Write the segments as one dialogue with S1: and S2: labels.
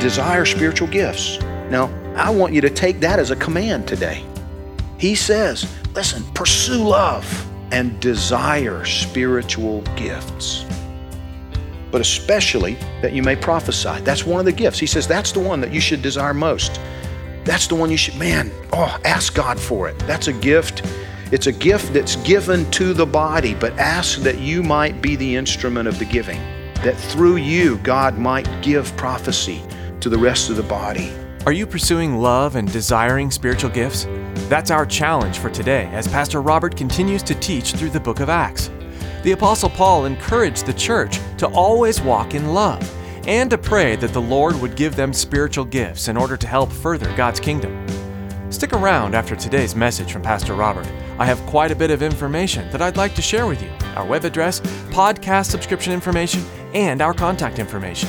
S1: Desire spiritual gifts. Now, I want you to take that as a command today. He says, listen, pursue love and desire spiritual gifts. But especially that you may prophesy. That's one of the gifts. He says that's the one that you should desire most. That's the one you should, man, oh, ask God for it. That's a gift. It's a gift that's given to the body, but ask that you might be the instrument of the giving, that through you, God might give prophecy to the rest of the body.
S2: Are you pursuing love and desiring spiritual gifts? That's our challenge for today as Pastor Robert continues to teach through the book of Acts. The Apostle Paul encouraged the church to always walk in love and to pray that the Lord would give them spiritual gifts in order to help further God's kingdom. Stick around after today's message from Pastor Robert. I have quite a bit of information that I'd like to share with you our web address, podcast subscription information, and our contact information.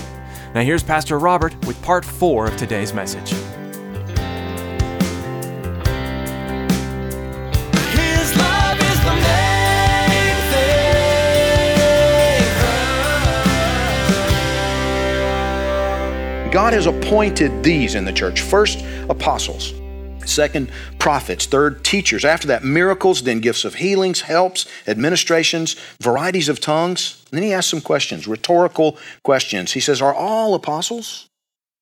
S2: Now, here's Pastor Robert with part four of today's message.
S3: His love is the main thing.
S1: God has appointed these in the church first, apostles. Second, prophets. Third, teachers. After that, miracles, then gifts of healings, helps, administrations, varieties of tongues. And then he asks some questions, rhetorical questions. He says, Are all apostles?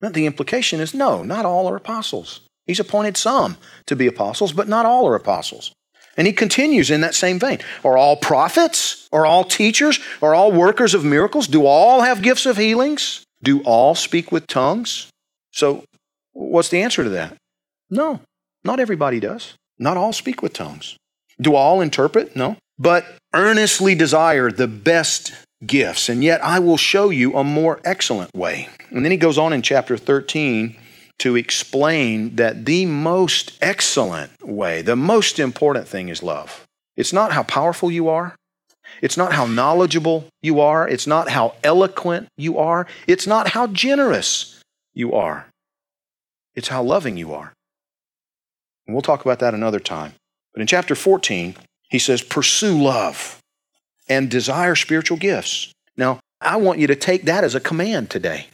S1: The implication is no, not all are apostles. He's appointed some to be apostles, but not all are apostles. And he continues in that same vein. Are all prophets? Are all teachers? Are all workers of miracles? Do all have gifts of healings? Do all speak with tongues? So, what's the answer to that? No, not everybody does. Not all speak with tongues. Do all interpret? No. But earnestly desire the best gifts, and yet I will show you a more excellent way. And then he goes on in chapter 13 to explain that the most excellent way, the most important thing is love. It's not how powerful you are. It's not how knowledgeable you are. It's not how eloquent you are. It's not how generous you are. It's how loving you are. And we'll talk about that another time. But in chapter 14, he says, Pursue love and desire spiritual gifts. Now, I want you to take that as a command today.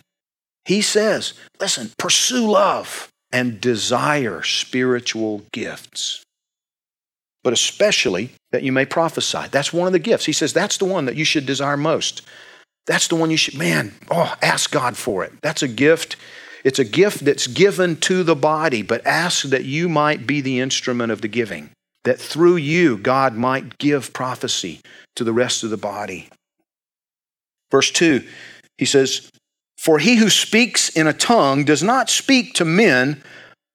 S1: He says, Listen, pursue love and desire spiritual gifts. But especially that you may prophesy. That's one of the gifts. He says that's the one that you should desire most. That's the one you should, man, oh, ask God for it. That's a gift. It's a gift that's given to the body, but ask that you might be the instrument of the giving, that through you, God might give prophecy to the rest of the body. Verse 2, he says, For he who speaks in a tongue does not speak to men,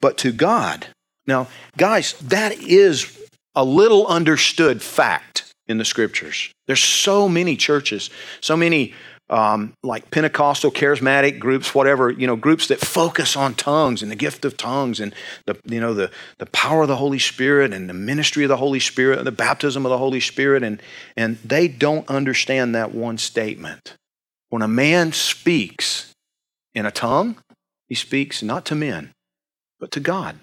S1: but to God. Now, guys, that is a little understood fact in the scriptures. There's so many churches, so many um, like Pentecostal, charismatic groups, whatever, you know, groups that focus on tongues and the gift of tongues and the, you know, the, the power of the Holy Spirit and the ministry of the Holy Spirit and the baptism of the Holy Spirit. And, and they don't understand that one statement. When a man speaks in a tongue, he speaks not to men, but to God.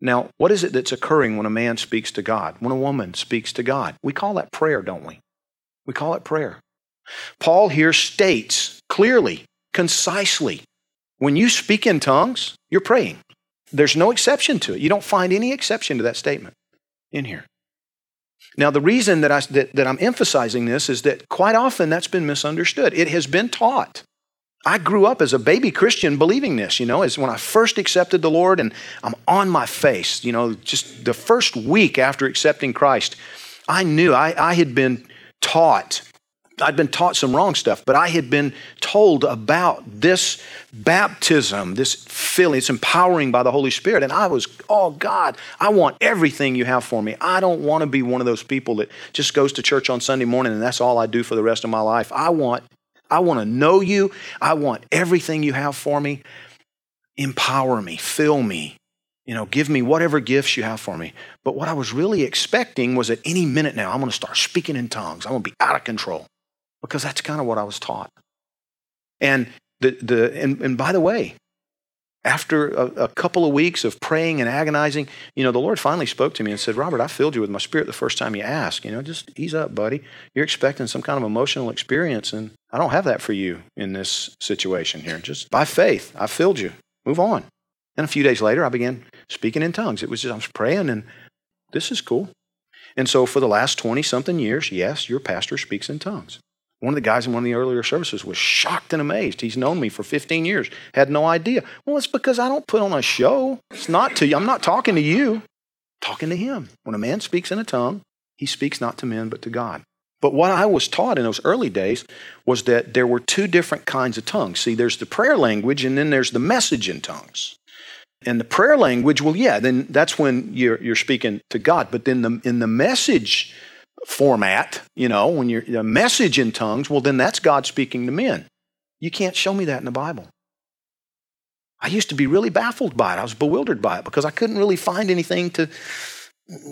S1: Now, what is it that's occurring when a man speaks to God? When a woman speaks to God? We call that prayer, don't we? We call it prayer. Paul here states clearly, concisely, when you speak in tongues, you're praying. There's no exception to it. You don't find any exception to that statement in here. Now, the reason that, I, that, that I'm emphasizing this is that quite often that's been misunderstood. It has been taught. I grew up as a baby Christian believing this, you know, as when I first accepted the Lord and I'm on my face, you know, just the first week after accepting Christ, I knew I, I had been taught I'd been taught some wrong stuff, but I had been told about this baptism, this feeling. It's empowering by the Holy Spirit. And I was, oh God, I want everything you have for me. I don't want to be one of those people that just goes to church on Sunday morning and that's all I do for the rest of my life. I want, I want to know you. I want everything you have for me. Empower me, fill me, you know, give me whatever gifts you have for me. But what I was really expecting was at any minute now, I'm going to start speaking in tongues. I'm going to be out of control because that's kind of what I was taught. And the, the and, and by the way, after a, a, couple of weeks of praying and agonizing, you know, the Lord finally spoke to me and said, Robert, I filled you with my spirit the first time you asked. You know, just ease up, buddy. You're expecting some kind of emotional experience, and I don't have that for you in this situation here. Just by faith, I filled you. Move on. And a few days later, I began speaking in tongues. It was just, I was praying, and this is cool. And so for the last 20 something years, yes, your pastor speaks in tongues. One of the guys in one of the earlier services was shocked and amazed. He's known me for 15 years, had no idea. Well, it's because I don't put on a show. It's not to you. I'm not talking to you, I'm talking to him. When a man speaks in a tongue, he speaks not to men, but to God. But what I was taught in those early days was that there were two different kinds of tongues. See, there's the prayer language, and then there's the message in tongues. And the prayer language, well, yeah, then that's when you're, you're speaking to God. But then the, in the message format, you know, when you're a message in tongues, well, then that's God speaking to men. You can't show me that in the Bible. I used to be really baffled by it. I was bewildered by it because I couldn't really find anything to,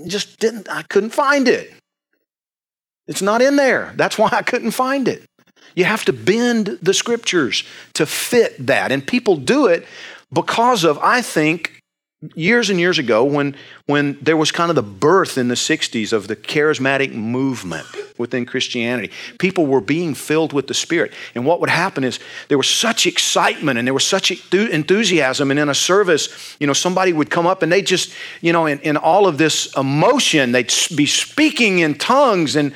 S1: just didn't, I couldn't find it. It's not in there. That's why I couldn't find it. You have to bend the scriptures to fit that. And people do it because of, I think, years and years ago when, when there was kind of the birth in the 60s of the charismatic movement within Christianity. People were being filled with the Spirit. And what would happen is there was such excitement and there was such enthusiasm. And in a service, you know, somebody would come up and they just, you know, in, in all of this emotion, they'd be speaking in tongues. And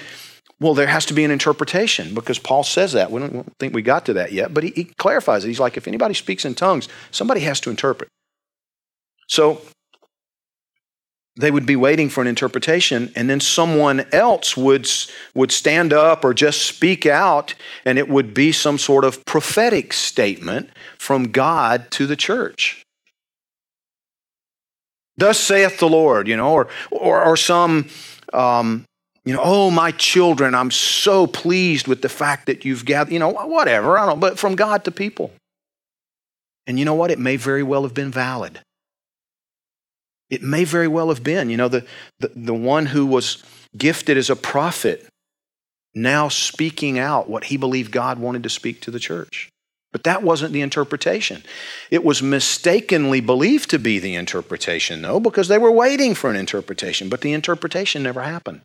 S1: well, there has to be an interpretation because Paul says that. We don't, we don't think we got to that yet, but he, he clarifies it. He's like, if anybody speaks in tongues, somebody has to interpret. So they would be waiting for an interpretation, and then someone else would, would stand up or just speak out, and it would be some sort of prophetic statement from God to the church. Thus saith the Lord, you know, or, or, or some, um, you know, oh, my children, I'm so pleased with the fact that you've gathered, you know, whatever, I don't know, but from God to people. And you know what? It may very well have been valid. It may very well have been. You know, the, the, the one who was gifted as a prophet now speaking out what he believed God wanted to speak to the church. But that wasn't the interpretation. It was mistakenly believed to be the interpretation, though, because they were waiting for an interpretation, but the interpretation never happened.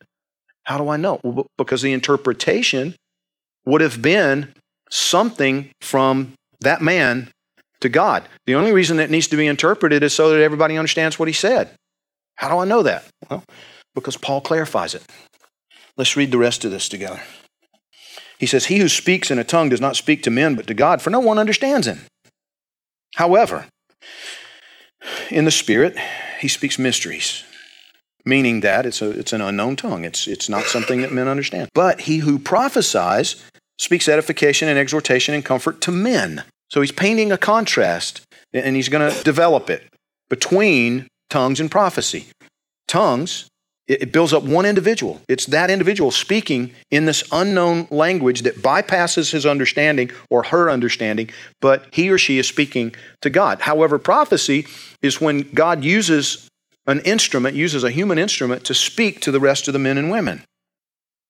S1: How do I know? Well, because the interpretation would have been something from that man to God. The only reason that needs to be interpreted is so that everybody understands what he said. How do I know that? Well, because Paul clarifies it. Let's read the rest of this together. He says, He who speaks in a tongue does not speak to men, but to God, for no one understands him. However, in the Spirit, he speaks mysteries, meaning that it's, a, it's an unknown tongue. It's, it's not something that men understand. But he who prophesies speaks edification and exhortation and comfort to men. So he's painting a contrast and he's going to develop it between tongues and prophecy. Tongues, it builds up one individual. It's that individual speaking in this unknown language that bypasses his understanding or her understanding, but he or she is speaking to God. However, prophecy is when God uses an instrument, uses a human instrument to speak to the rest of the men and women.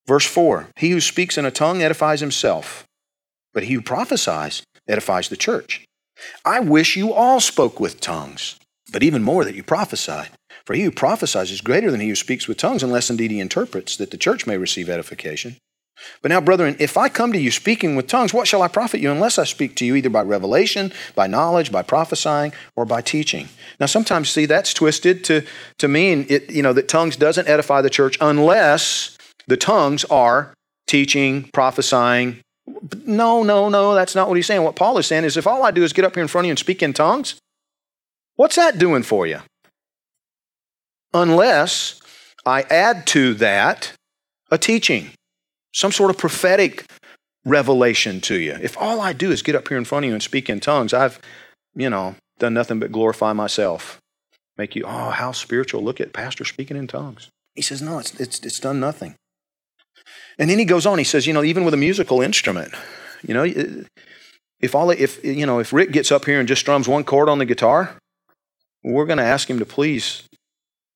S1: Verse 4 He who speaks in a tongue edifies himself, but he who prophesies edifies the church. I wish you all spoke with tongues, but even more that you prophesied. For he who prophesies is greater than he who speaks with tongues, unless indeed he interprets, that the church may receive edification. But now, brethren, if I come to you speaking with tongues, what shall I profit you unless I speak to you either by revelation, by knowledge, by prophesying, or by teaching? Now, sometimes, see, that's twisted to, to mean it, you know, that tongues doesn't edify the church unless the tongues are teaching, prophesying, no, no, no, that's not what he's saying. What Paul is saying is if all I do is get up here in front of you and speak in tongues, what's that doing for you? Unless I add to that a teaching, some sort of prophetic revelation to you. If all I do is get up here in front of you and speak in tongues, I've, you know, done nothing but glorify myself. Make you, oh, how spiritual. Look at Pastor speaking in tongues. He says, no, it's, it's, it's done nothing. And then he goes on, he says, you know, even with a musical instrument, you know, if all if you know if Rick gets up here and just strums one chord on the guitar, we're going to ask him to please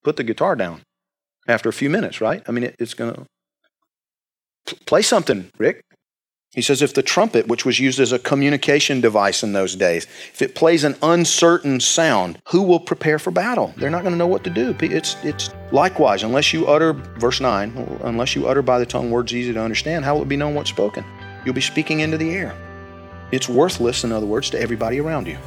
S1: put the guitar down after a few minutes, right? I mean, it, it's going to play something, Rick. He says if the trumpet, which was used as a communication device in those days, if it plays an uncertain sound, who will prepare for battle? They're not going to know what to do. It's, it's likewise, unless you utter, verse 9, unless you utter by the tongue words easy to understand, how will it be known what's spoken? You'll be speaking into the air. It's worthless, in other words, to everybody around you.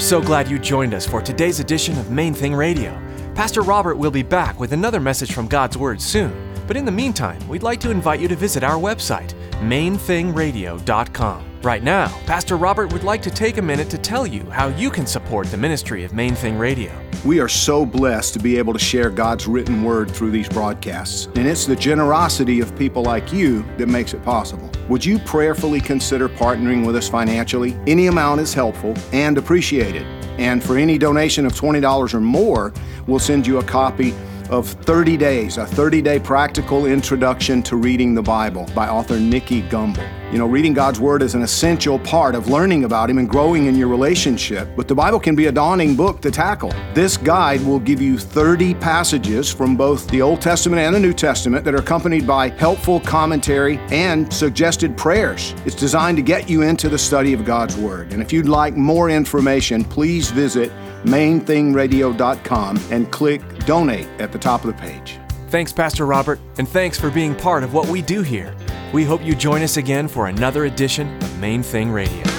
S2: So glad you joined us for today's edition of Main Thing Radio. Pastor Robert will be back with another message from God's Word soon. But in the meantime, we'd like to invite you to visit our website, mainthingradio.com. Right now, Pastor Robert would like to take a minute to tell you how you can support the ministry of Main Thing Radio.
S4: We are so blessed to be able to share God's written word through these broadcasts, and it's the generosity of people like you that makes it possible. Would you prayerfully consider partnering with us financially? Any amount is helpful and appreciated. And for any donation of $20 or more, we'll send you a copy of 30 Days, a 30 day practical introduction to reading the Bible by author Nicky Gumbel. You know, reading God's Word is an essential part of learning about Him and growing in your relationship, but the Bible can be a daunting book to tackle. This guide will give you 30 passages from both the Old Testament and the New Testament that are accompanied by helpful commentary and suggested prayers. It's designed to get you into the study of God's Word. And if you'd like more information, please visit mainthingradio.com and click donate at the top of the page.
S2: Thanks, Pastor Robert, and thanks for being part of what we do here. We hope you join us again for another edition of Main Thing Radio.